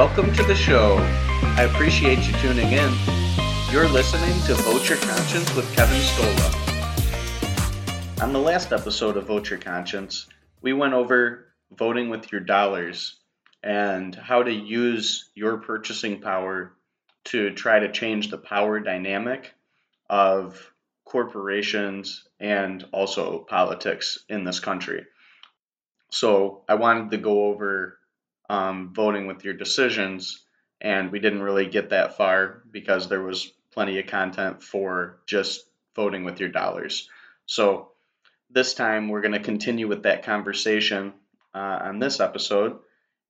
Welcome to the show. I appreciate you tuning in. You're listening to Vote Your Conscience with Kevin Stolla. On the last episode of Vote Your Conscience, we went over voting with your dollars and how to use your purchasing power to try to change the power dynamic of corporations and also politics in this country. So I wanted to go over um, voting with your decisions, and we didn't really get that far because there was plenty of content for just voting with your dollars. So this time we're going to continue with that conversation uh, on this episode,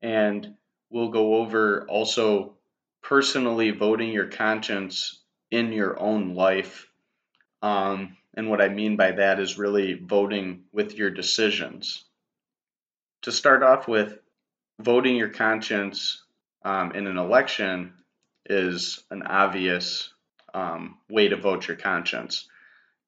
and we'll go over also personally voting your conscience in your own life. Um, and what I mean by that is really voting with your decisions. To start off with, voting your conscience um, in an election is an obvious um, way to vote your conscience.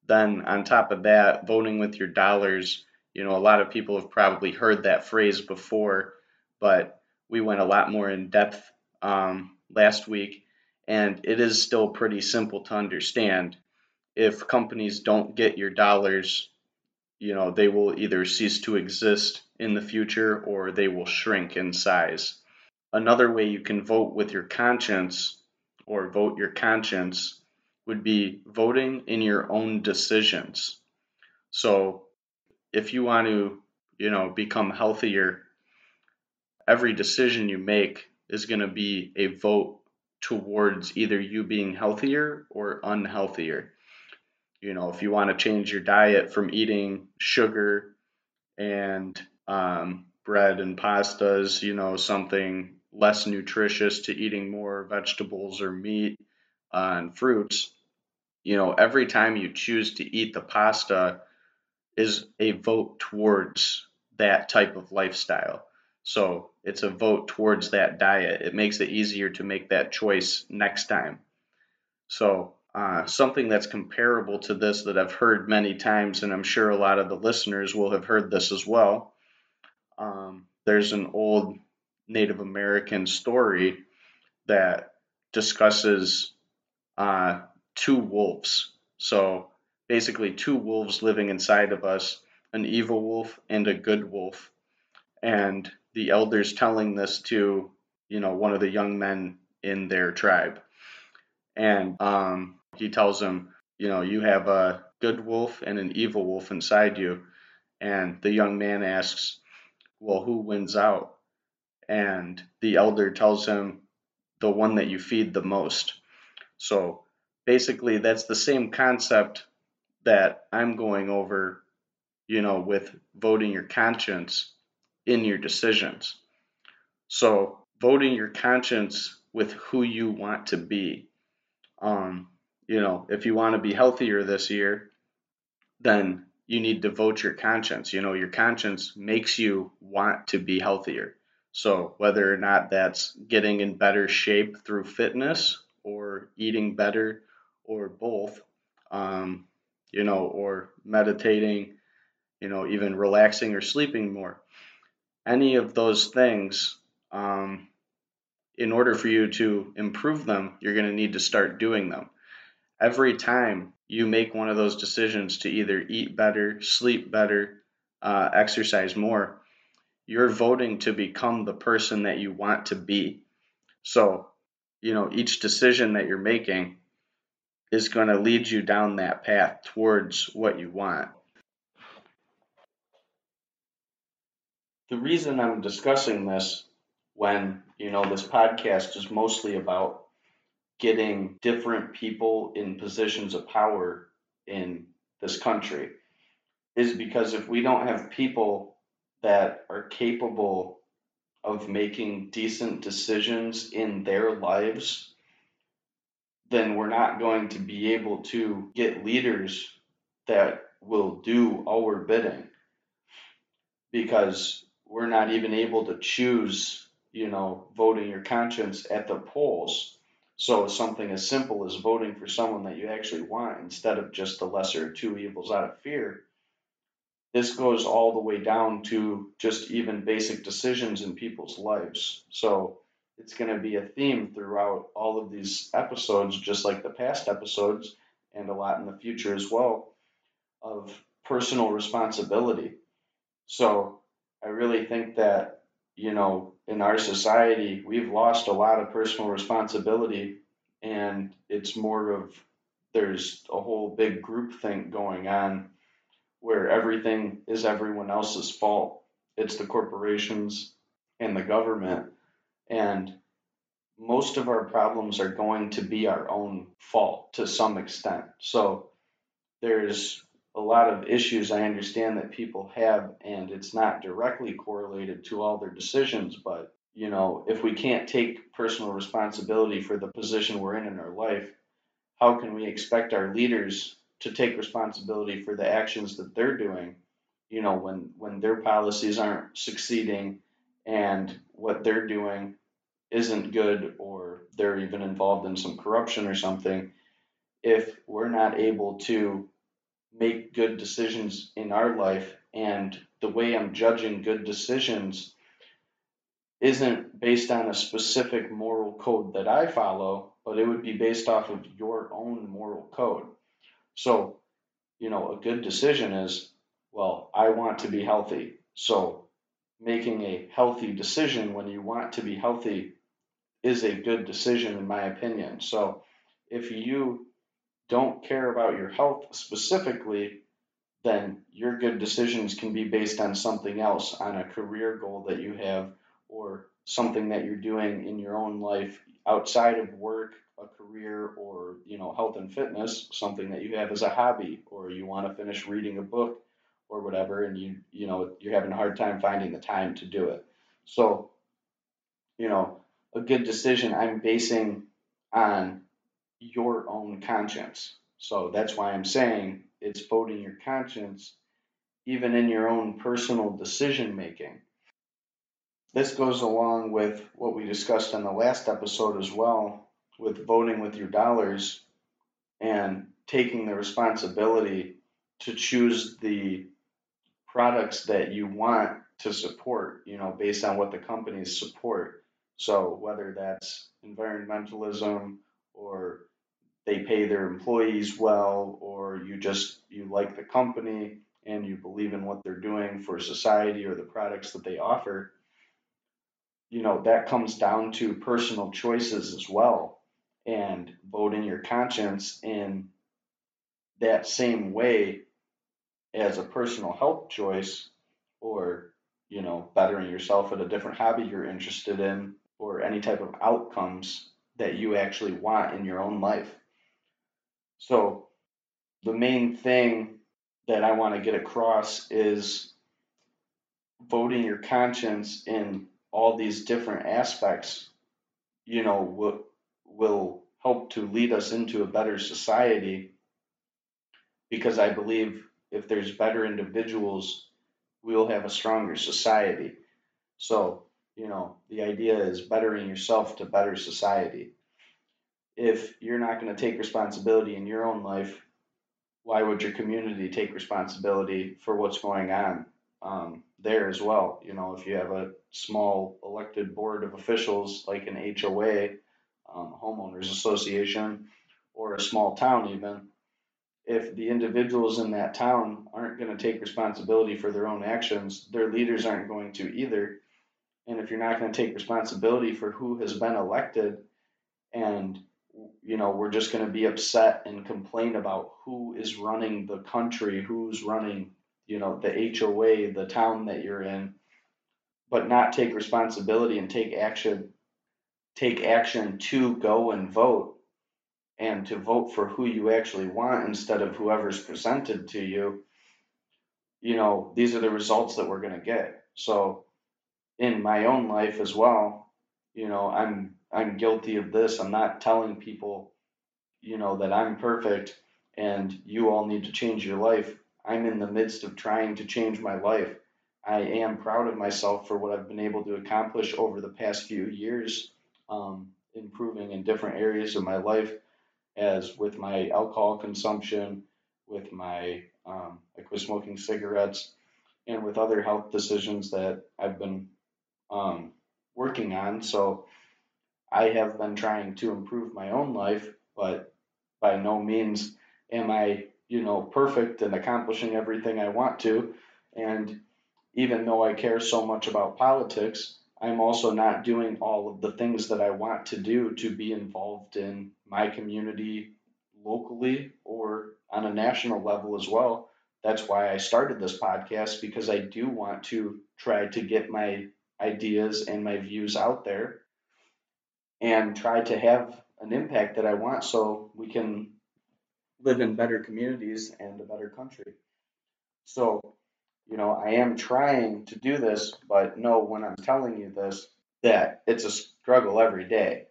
Then, on top of that, voting with your dollars, you know, a lot of people have probably heard that phrase before, but we went a lot more in depth um, last week, and it is still pretty simple to understand. If companies don't get your dollars, you know, they will either cease to exist in the future or they will shrink in size. Another way you can vote with your conscience or vote your conscience would be voting in your own decisions. So if you want to, you know, become healthier, every decision you make is going to be a vote towards either you being healthier or unhealthier. You know, if you want to change your diet from eating sugar and um, bread and pastas, you know, something less nutritious to eating more vegetables or meat uh, and fruits, you know, every time you choose to eat the pasta is a vote towards that type of lifestyle. So it's a vote towards that diet. It makes it easier to make that choice next time. So uh, something that's comparable to this that I've heard many times, and I'm sure a lot of the listeners will have heard this as well. Um, there's an old Native American story that discusses uh, two wolves. So basically, two wolves living inside of us an evil wolf and a good wolf. And the elders telling this to, you know, one of the young men in their tribe. And um, he tells him, you know, you have a good wolf and an evil wolf inside you. And the young man asks, well, who wins out? And the elder tells him, the one that you feed the most. So basically, that's the same concept that I'm going over, you know, with voting your conscience in your decisions. So voting your conscience with who you want to be. Um, you know, if you want to be healthier this year, then you need to vote your conscience. You know, your conscience makes you want to be healthier. So, whether or not that's getting in better shape through fitness or eating better or both, um, you know, or meditating, you know, even relaxing or sleeping more, any of those things, um, in order for you to improve them, you're going to need to start doing them. Every time you make one of those decisions to either eat better, sleep better, uh, exercise more, you're voting to become the person that you want to be. So, you know, each decision that you're making is going to lead you down that path towards what you want. The reason I'm discussing this when, you know, this podcast is mostly about getting different people in positions of power in this country is because if we don't have people that are capable of making decent decisions in their lives, then we're not going to be able to get leaders that will do our bidding because we're not even able to choose, you know, voting your conscience at the polls so something as simple as voting for someone that you actually want instead of just the lesser of two evils out of fear. This goes all the way down to just even basic decisions in people's lives. So it's going to be a theme throughout all of these episodes, just like the past episodes, and a lot in the future as well, of personal responsibility. So I really think that, you know, in our society, we've lost a lot of personal responsibility, and it's more of there's a whole big group thing going on where everything is everyone else's fault. It's the corporations and the government. And most of our problems are going to be our own fault to some extent. So there's a lot of issues I understand that people have, and it's not directly correlated to all their decisions. But, you know, if we can't take personal responsibility for the position we're in in our life, how can we expect our leaders to take responsibility for the actions that they're doing? You know, when, when their policies aren't succeeding and what they're doing isn't good or they're even involved in some corruption or something, if we're not able to make good decisions in our life and the way I'm judging good decisions isn't based on a specific moral code that I follow, but it would be based off of your own moral code. So, you know, a good decision is, well, I want to be healthy. So, making a healthy decision when you want to be healthy is a good decision, in my opinion. So, if you don't care about your health specifically, then your good decisions can be based on something else, on a career goal that you have, or something that you're doing in your own life outside of work, a career, or you know, health and fitness, something that you have as a hobby, or you want to finish reading a book or whatever, and you you know you're having a hard time finding the time to do it. So, you know, a good decision I'm basing on your own conscience. So that's why I'm saying it's voting your conscience, even in your own personal decision making. This goes along with what we discussed in the last episode as well, with voting with your dollars and taking the responsibility to choose the products that you want to support, you know, based on what the companies support. So whether that's environmentalism or they pay their employees well or you just you like the company and you believe in what they're doing for society or the products that they offer you know that comes down to personal choices as well and voting your conscience in that same way as a personal health choice or you know bettering yourself at a different hobby you're interested in or any type of outcomes that you actually want in your own life so, the main thing that I want to get across is voting your conscience in all these different aspects, you know, will, will help to lead us into a better society because I believe if there's better individuals, we'll have a stronger society. So, you know, the idea is bettering yourself to better society if you're not going to take responsibility in your own life, why would your community take responsibility for what's going on um, there as well? You know, if you have a small elected board of officials like an HOA, um, homeowners association, or a small town, even, if the individuals in that town aren't going to take responsibility for their own actions, their leaders aren't going to either. And if you're not going to take responsibility for who has been elected and you know, we're just going to be upset and complain about who is running the country, who's running, you know, the HOA, the town that you're in, but not take responsibility and take action, take action to go and vote and to vote for who you actually want instead of whoever's presented to you. You know, these are the results that we're going to get. So, in my own life as well, you know, I'm I'm guilty of this. I'm not telling people, you know, that I'm perfect and you all need to change your life. I'm in the midst of trying to change my life. I am proud of myself for what I've been able to accomplish over the past few years, um, improving in different areas of my life, as with my alcohol consumption, with my um, I quit smoking cigarettes, and with other health decisions that I've been um, working on. So I have been trying to improve my own life, but by no means am I, you know, perfect and accomplishing everything I want to. And even though I care so much about politics, I'm also not doing all of the things that I want to do to be involved in my community locally or on a national level as well. That's why I started this podcast because I do want to try to get my ideas and my views out there and try to have an impact that I want so we can live in better communities and a better country. So, you know, I am trying to do this, but know when I'm telling you this that it's a struggle every day.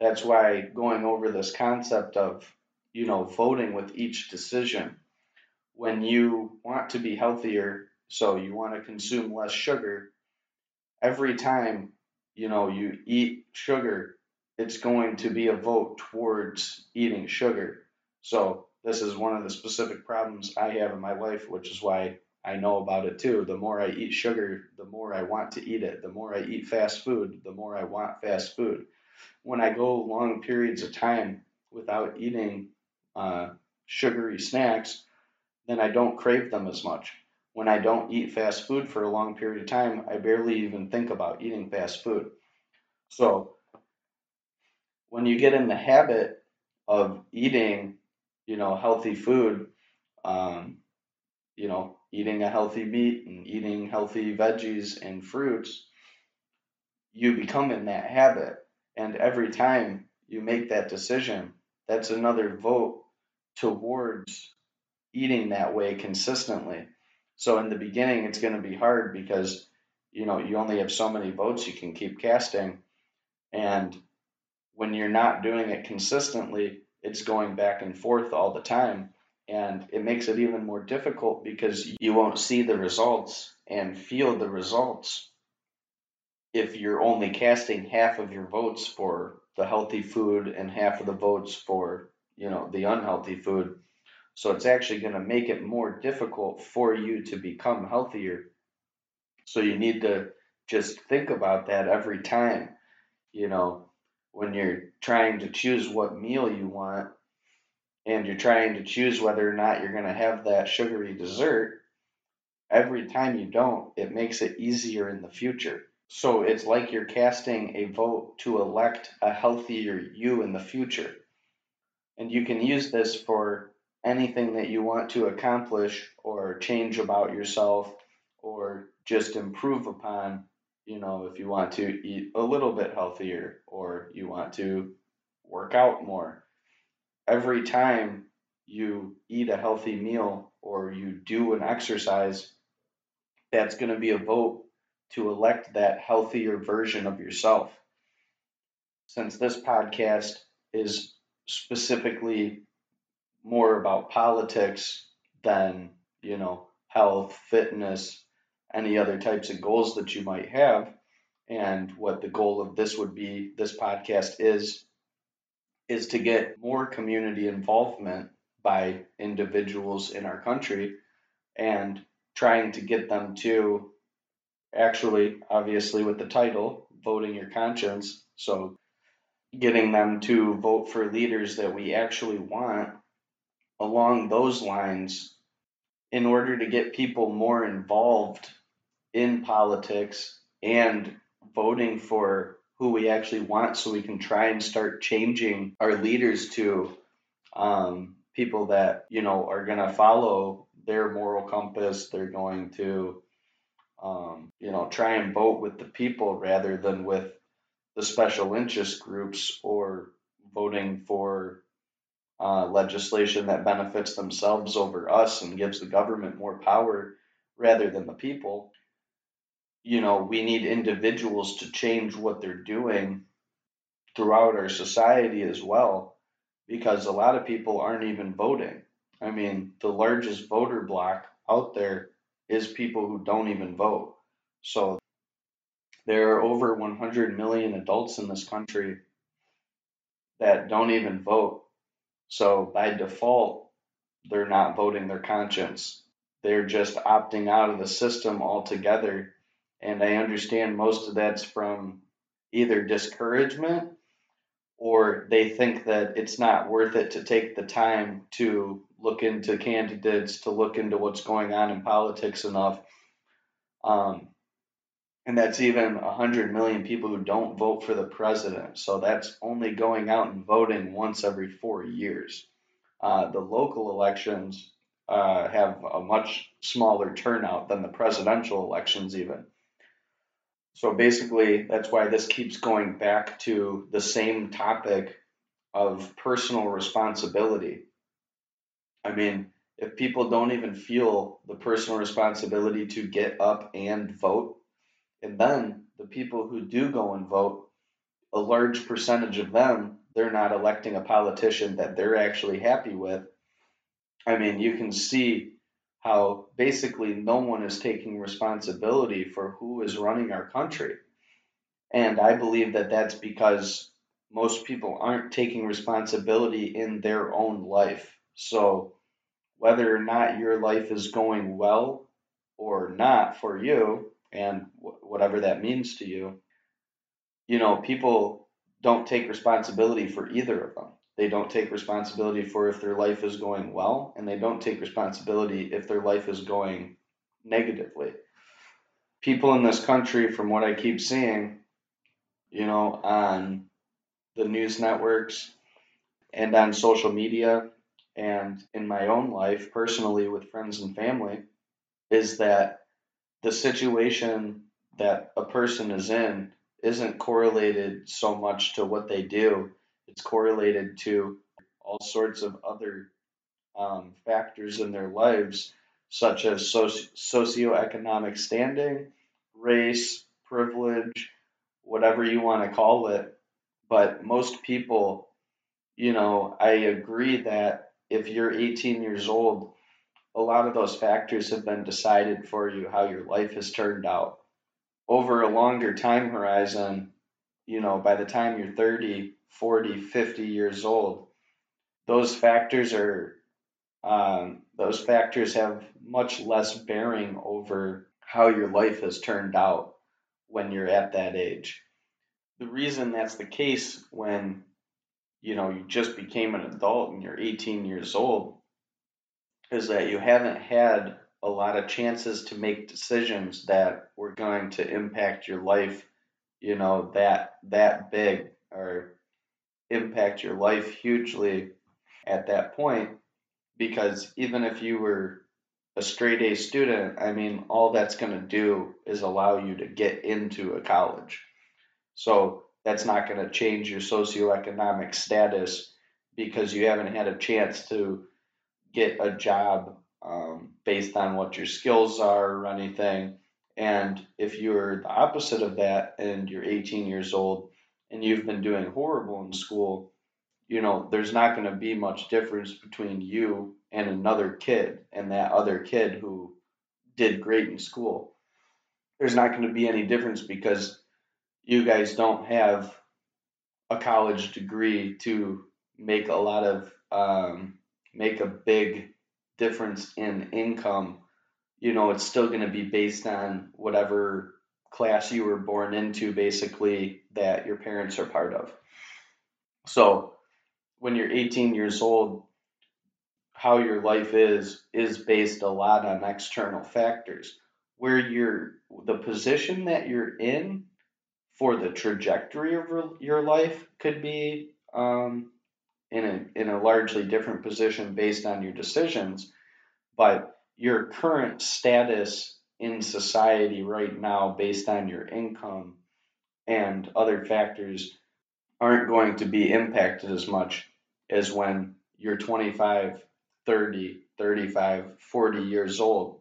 That's why going over this concept of, you know, voting with each decision. When you want to be healthier, so you want to consume less sugar, every time, you know, you eat sugar, it's going to be a vote towards eating sugar. So this is one of the specific problems I have in my life, which is why I know about it too. The more I eat sugar, the more I want to eat it. The more I eat fast food, the more I want fast food. When I go long periods of time without eating uh, sugary snacks, then I don't crave them as much. When I don't eat fast food for a long period of time, I barely even think about eating fast food. So, when you get in the habit of eating, you know, healthy food, um, you know, eating a healthy meat and eating healthy veggies and fruits, you become in that habit. And every time you make that decision, that's another vote towards eating that way consistently. So in the beginning, it's going to be hard because you know you only have so many votes you can keep casting, and when you're not doing it consistently, it's going back and forth all the time. And it makes it even more difficult because you won't see the results and feel the results if you're only casting half of your votes for the healthy food and half of the votes for you know the unhealthy food so it's actually going to make it more difficult for you to become healthier so you need to just think about that every time you know when you're trying to choose what meal you want and you're trying to choose whether or not you're going to have that sugary dessert, every time you don't, it makes it easier in the future. So it's like you're casting a vote to elect a healthier you in the future. And you can use this for anything that you want to accomplish or change about yourself or just improve upon. You know, if you want to eat a little bit healthier or you want to work out more every time you eat a healthy meal or you do an exercise, that's going to be a vote to elect that healthier version of yourself. Since this podcast is specifically more about politics than, you know, health, fitness, any other types of goals that you might have, and what the goal of this would be, this podcast is is to get more community involvement by individuals in our country and trying to get them to actually, obviously, with the title, voting your conscience. So, getting them to vote for leaders that we actually want along those lines in order to get people more involved in politics and voting for who we actually want so we can try and start changing our leaders to um, people that you know are going to follow their moral compass. They're going to um, you know try and vote with the people rather than with the special interest groups or voting for uh, legislation that benefits themselves over us and gives the government more power rather than the people you know, we need individuals to change what they're doing throughout our society as well, because a lot of people aren't even voting. I mean, the largest voter block out there is people who don't even vote. So there are over 100 million adults in this country that don't even vote. So by default, they're not voting their conscience. They're just opting out of the system altogether and I understand most of that's from either discouragement or they think that it's not worth it to take the time to look into candidates, to look into what's going on in politics enough. Um, and that's even 100 million people who don't vote for the president. So that's only going out and voting once every four years. Uh, the local elections uh, have a much smaller turnout than the presidential elections, even. So basically, that's why this keeps going back to the same topic of personal responsibility. I mean, if people don't even feel the personal responsibility to get up and vote, and then the people who do go and vote, a large percentage of them, they're not electing a politician that they're actually happy with. I mean, you can see how basically no one is taking responsibility for who is running our country. And I believe that that's because most people aren't taking responsibility in their own life. So, whether or not your life is going well or not for you, and whatever that means to you, you know, people don't take responsibility for either of them. They don't take responsibility for if their life is going well, and they don't take responsibility if their life is going negatively. People in this country, from what I keep seeing, you know, on the news networks and on social media and in my own life personally with friends and family, is that the situation that a person is in isn't correlated so much to what they do it's correlated to all sorts of other um, factors in their lives, such as soci- socioeconomic standing, race, privilege, whatever you want to call it. But most people, you know, I agree that if you're 18 years old, a lot of those factors have been decided for you how your life has turned out. Over a longer time horizon, you know, by the time you're 30, 40, 50 years old, those factors are um, those factors have much less bearing over how your life has turned out when you're at that age. The reason that's the case when you know you just became an adult and you're 18 years old is that you haven't had a lot of chances to make decisions that were going to impact your life, you know, that that big or impact your life hugely at that point because even if you were a straight A student, I mean, all that's going to do is allow you to get into a college. So that's not going to change your socioeconomic status because you haven't had a chance to get a job um, based on what your skills are or anything. And if you're the opposite of that and you're 18 years old and you've been doing horrible in school, you know, there's not going to be much difference between you and another kid and that other kid who did great in school. There's not going to be any difference because you guys don't have a college degree to make a lot of um, make a big difference in income. You know, it's still going to be based on whatever class you were born into, basically, that your parents are part of. So when you're 18 years old, how your life is is based a lot on external factors. Where you're the position that you're in for the trajectory of your life could be um, in a in a largely different position based on your decisions, but your current status in society right now based on your income and other factors aren't going to be impacted as much as when you're 25, 30, 35, 40 years old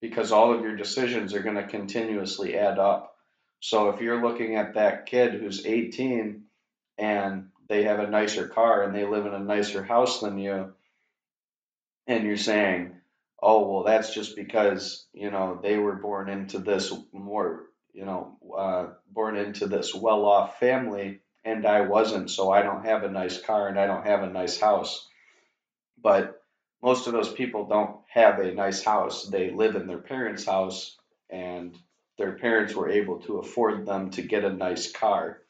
because all of your decisions are going to continuously add up. So if you're looking at that kid who's 18 and they have a nicer car and they live in a nicer house than you, and you're saying, oh, well, that's just because, you know, they were born into this more, you know, uh, born into this well off family and I wasn't, so I don't have a nice car and I don't have a nice house. But most of those people don't have a nice house. They live in their parents' house and their parents were able to afford them to get a nice car.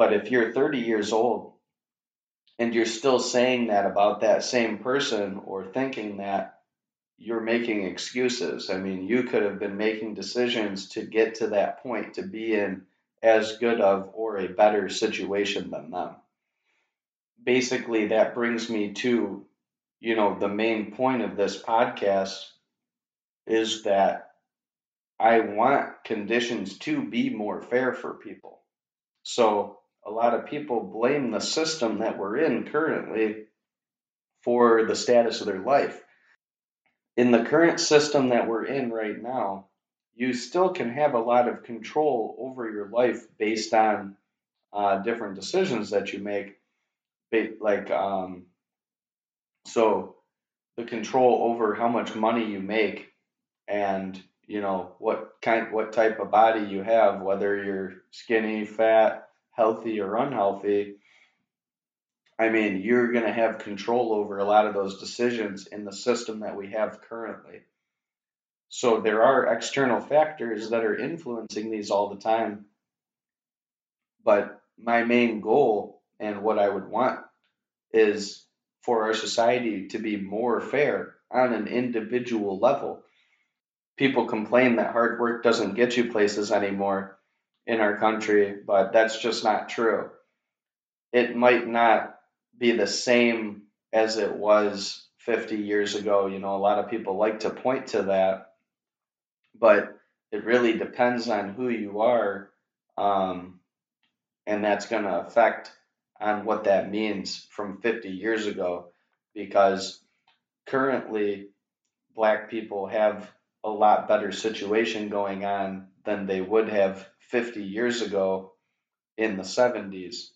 But if you're 30 years old and you're still saying that about that same person or thinking that you're making excuses. I mean, you could have been making decisions to get to that point to be in as good of or a better situation than them. Basically, that brings me to, you know, the main point of this podcast is that I want conditions to be more fair for people. So, a lot of people blame the system that we're in currently for the status of their life in the current system that we're in right now, you still can have a lot of control over your life based on uh, different decisions that you make. Like, um, so the control over how much money you make and you know what kind what type of body you have whether you're skinny fat healthy or unhealthy I mean, you're going to have control over a lot of those decisions in the system that we have currently. So there are external factors that are influencing these all the time. But my main goal and what I would want is for our society to be more fair on an individual level. People complain that hard work doesn't get you places anymore in our country, but that's just not true. It might not be the same as it was 50 years ago. You know, a lot of people like to point to that, but it really depends on who you are. Um, and that's going to affect on what that means from 50 years ago because currently black people have a lot better situation going on than they would have 50 years ago in the 70s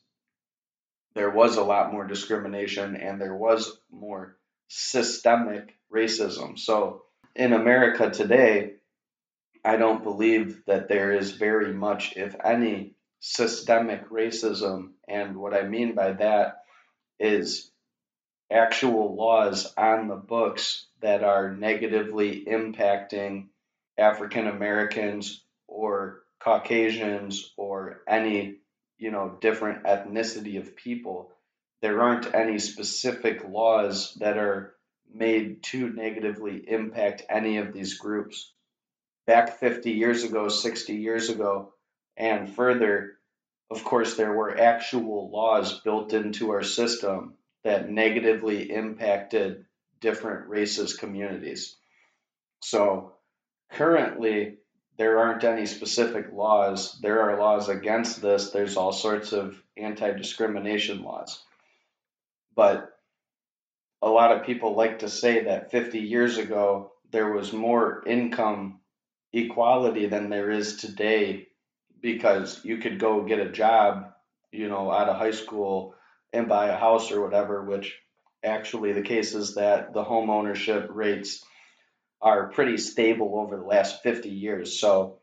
there was a lot more discrimination and there was more systemic racism. So in America today, I don't believe that there is very much, if any, systemic racism. And what I mean by that is actual laws on the books that are negatively impacting African Americans or Caucasians or any you know different ethnicity of people there aren't any specific laws that are made to negatively impact any of these groups. Back 50 years ago 60 years ago and further of course there were actual laws built into our system that negatively impacted different races communities. So currently there aren't any specific laws. There are laws against this. There's all sorts of anti discrimination laws. But a lot of people like to say that 50 years ago there was more income equality than there is today because you could go get a job, you know, out of high school and buy a house or whatever, which actually the case is that the home ownership rates are pretty stable over the last 50 years. So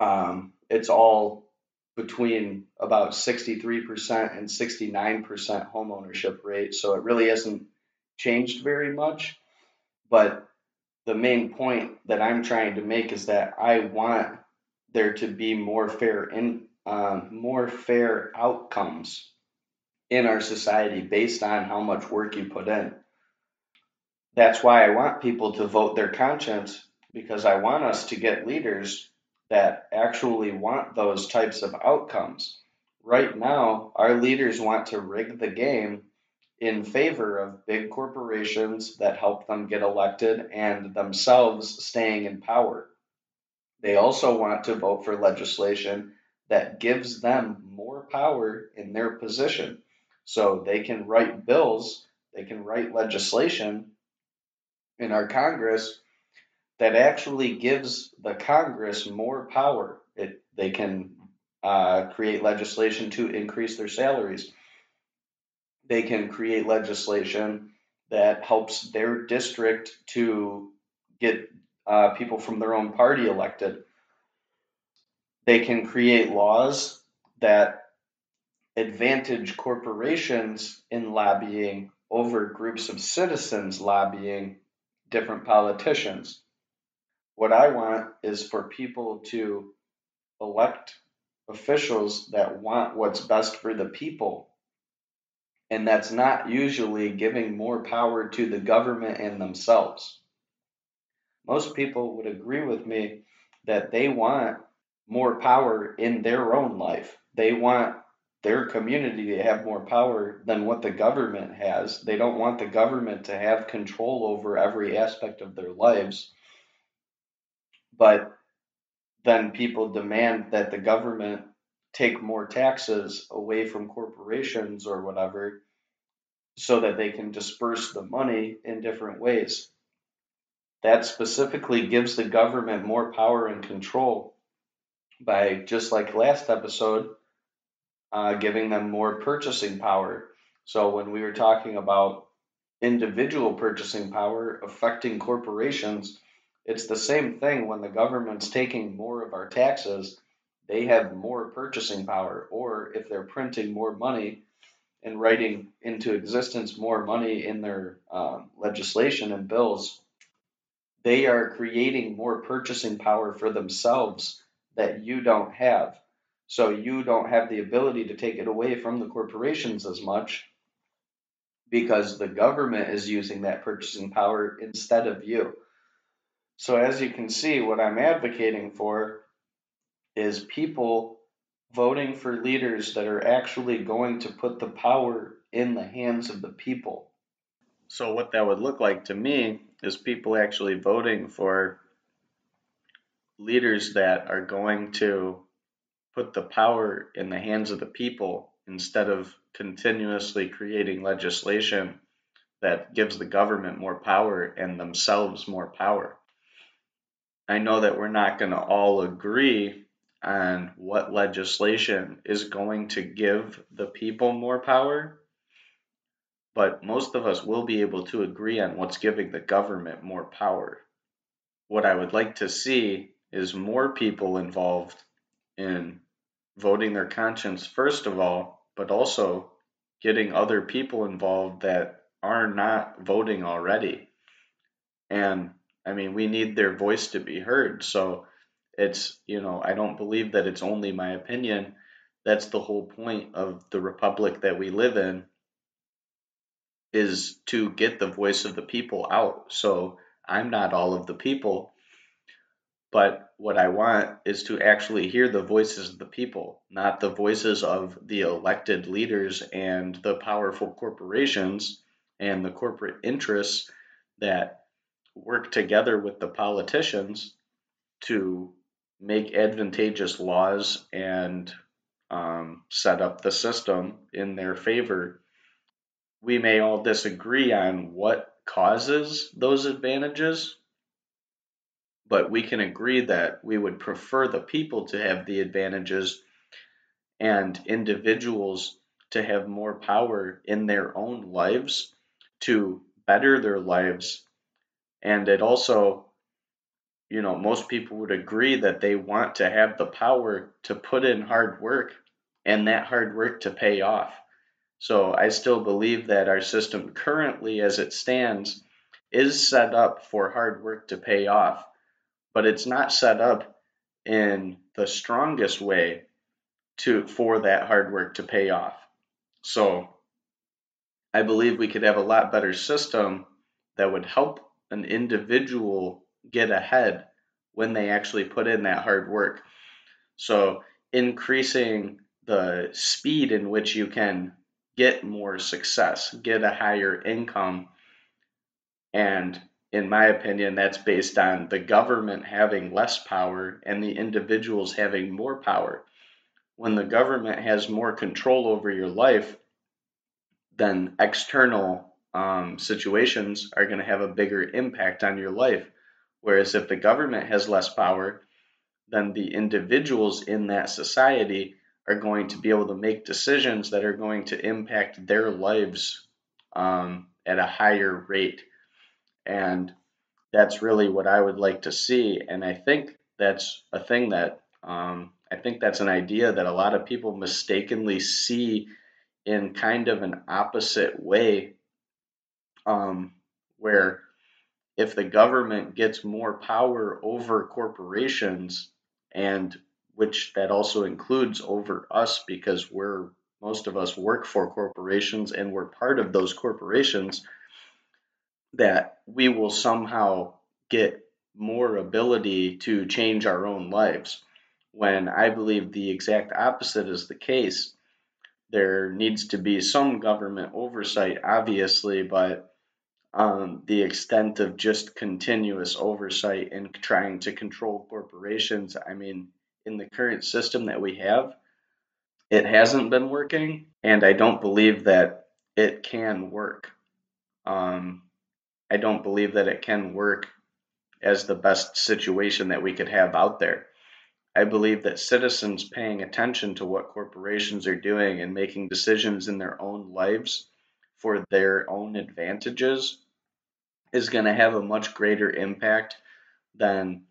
um, it's all between about 63% and 69% home ownership rate. So it really hasn't changed very much. But the main point that I'm trying to make is that I want there to be more fair in um, more fair outcomes in our society based on how much work you put in that's why I want people to vote their conscience because I want us to get leaders that actually want those types of outcomes. Right now, our leaders want to rig the game in favor of big corporations that help them get elected and themselves staying in power. They also want to vote for legislation that gives them more power in their position. So they can write bills, they can write legislation in our Congress that actually gives the Congress more power. It, they can uh, create legislation to increase their salaries. They can create legislation that helps their district to get uh, people from their own party elected. They can create laws that advantage corporations in lobbying over groups of citizens lobbying different politicians. what I want is for people to elect officials that want what's best for the people. And that's not usually giving more power to the government and themselves. Most people would agree with me that they want more power in their own life. They want their community to have more power than what the government has. They don't want the government to have control over every aspect of their lives. But then people demand that the government take more taxes away from corporations or whatever so that they can disperse the money in different ways. That specifically gives the government more power and control by, just like last episode, uh, giving them more purchasing power. So when we were talking about individual purchasing power affecting corporations, it's the same thing when the government's taking more of our taxes, they have more purchasing power. Or if they're printing more money and writing into existence more money in their um, legislation and bills, they are creating more purchasing power for themselves that you don't have. So you don't have the ability to take it away from the corporations as much because the government is using that purchasing power instead of you. So, as you can see, what I'm advocating for is people voting for leaders that are actually going to put the power in the hands of the people. So, what that would look like to me is people actually voting for leaders that are going to put the power in the hands of the people instead of continuously creating legislation that gives the government more power and themselves more power. I know that we're not going to all agree on what legislation is going to give the people more power, but most of us will be able to agree on what's giving the government more power. What I would like to see is more people involved in voting their conscience first of all, but also getting other people involved that are not voting already. And I mean, we need their voice to be heard. So it's, you know, I don't believe that it's only my opinion. That's the whole point of the republic that we live in is to get the voice of the people out. So I'm not all of the people, but what I want is to actually hear the voices of the people, not the voices of the elected leaders and the powerful corporations and the corporate interests that work together with the politicians to make advantageous laws and um, set up the system in their favor. We may all disagree on what causes those advantages, but we can agree that we would prefer the people to have the advantages and individuals to have more power in their own lives to better their lives. And it also, you know, most people would agree that they want to have the power to put in hard work and that hard work to pay off. So I still believe that our system currently, as it stands, is set up for hard work to pay off but it's not set up in the strongest way to for that hard work to pay off. So I believe we could have a lot better system that would help an individual get ahead when they actually put in that hard work. So increasing the speed in which you can get more success, get a higher income, and in my opinion, that's based on the government having less power and the individuals having more power. When the government has more control over your life, then external um, situations are going to have a bigger impact on your life. Whereas if the government has less power, then the individuals in that society are going to be able to make decisions that are going to impact their lives um, at a higher rate. And that's really what I would like to see. And I think that's a thing that um, I think that's an idea that a lot of people mistakenly see in kind of an opposite way, um, where if the government gets more power over corporations and which that also includes over us because we're most of us work for corporations and we're part of those corporations that we will somehow get more ability to change our own lives when i believe the exact opposite is the case there needs to be some government oversight obviously but um, the extent of just continuous oversight and trying to control corporations. I mean, in the current system that we have, it hasn't been working, and I don't believe that it can work. Um, I don't believe that it can work as the best situation that we could have out there. I believe that citizens paying attention to what corporations are doing and making decisions in their own lives for their own advantages is going to have a much greater impact than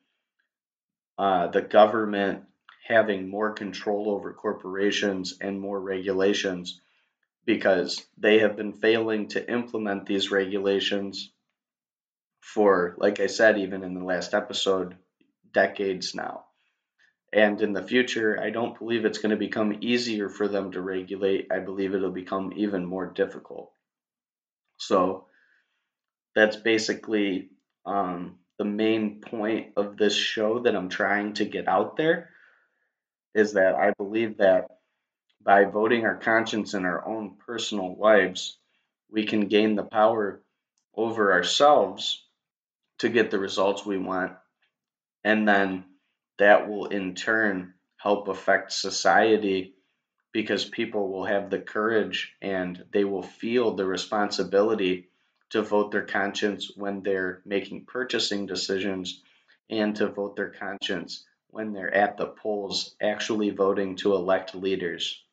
uh, the government having more control over corporations and more regulations because they have been failing to implement these regulations for, like I said, even in the last episode, decades now. And in the future, I don't believe it's going to become easier for them to regulate. I believe it'll become even more difficult. So, that's basically um, the main point of this show that I'm trying to get out there is that I believe that by voting our conscience in our own personal lives, we can gain the power over ourselves to get the results we want. And then that will in turn help affect society because people will have the courage and they will feel the responsibility to vote their conscience when they're making purchasing decisions and to vote their conscience when they're at the polls actually voting to elect leaders.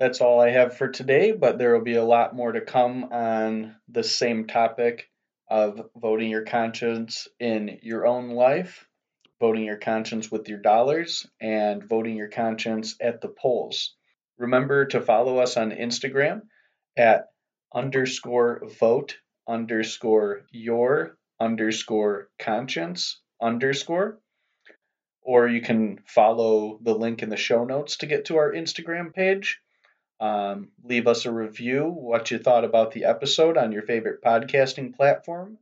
That's all I have for today, but there will be a lot more to come on the same topic of voting your conscience in your own life, voting your conscience with your dollars, and voting your conscience at the polls. Remember to follow us on Instagram at underscore vote underscore your underscore conscience underscore. Or you can follow the link in the show notes to get to our Instagram page. Um, leave us a review, what you thought about the episode on your favorite podcasting platform.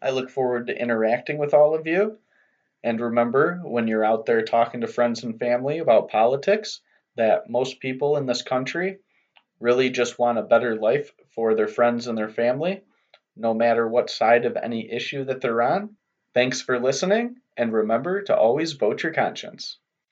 I look forward to interacting with all of you. And remember, when you're out there talking to friends and family about politics, that most people in this country really just want a better life for their friends and their family, no matter what side of any issue that they're on. Thanks for listening, and remember to always vote your conscience.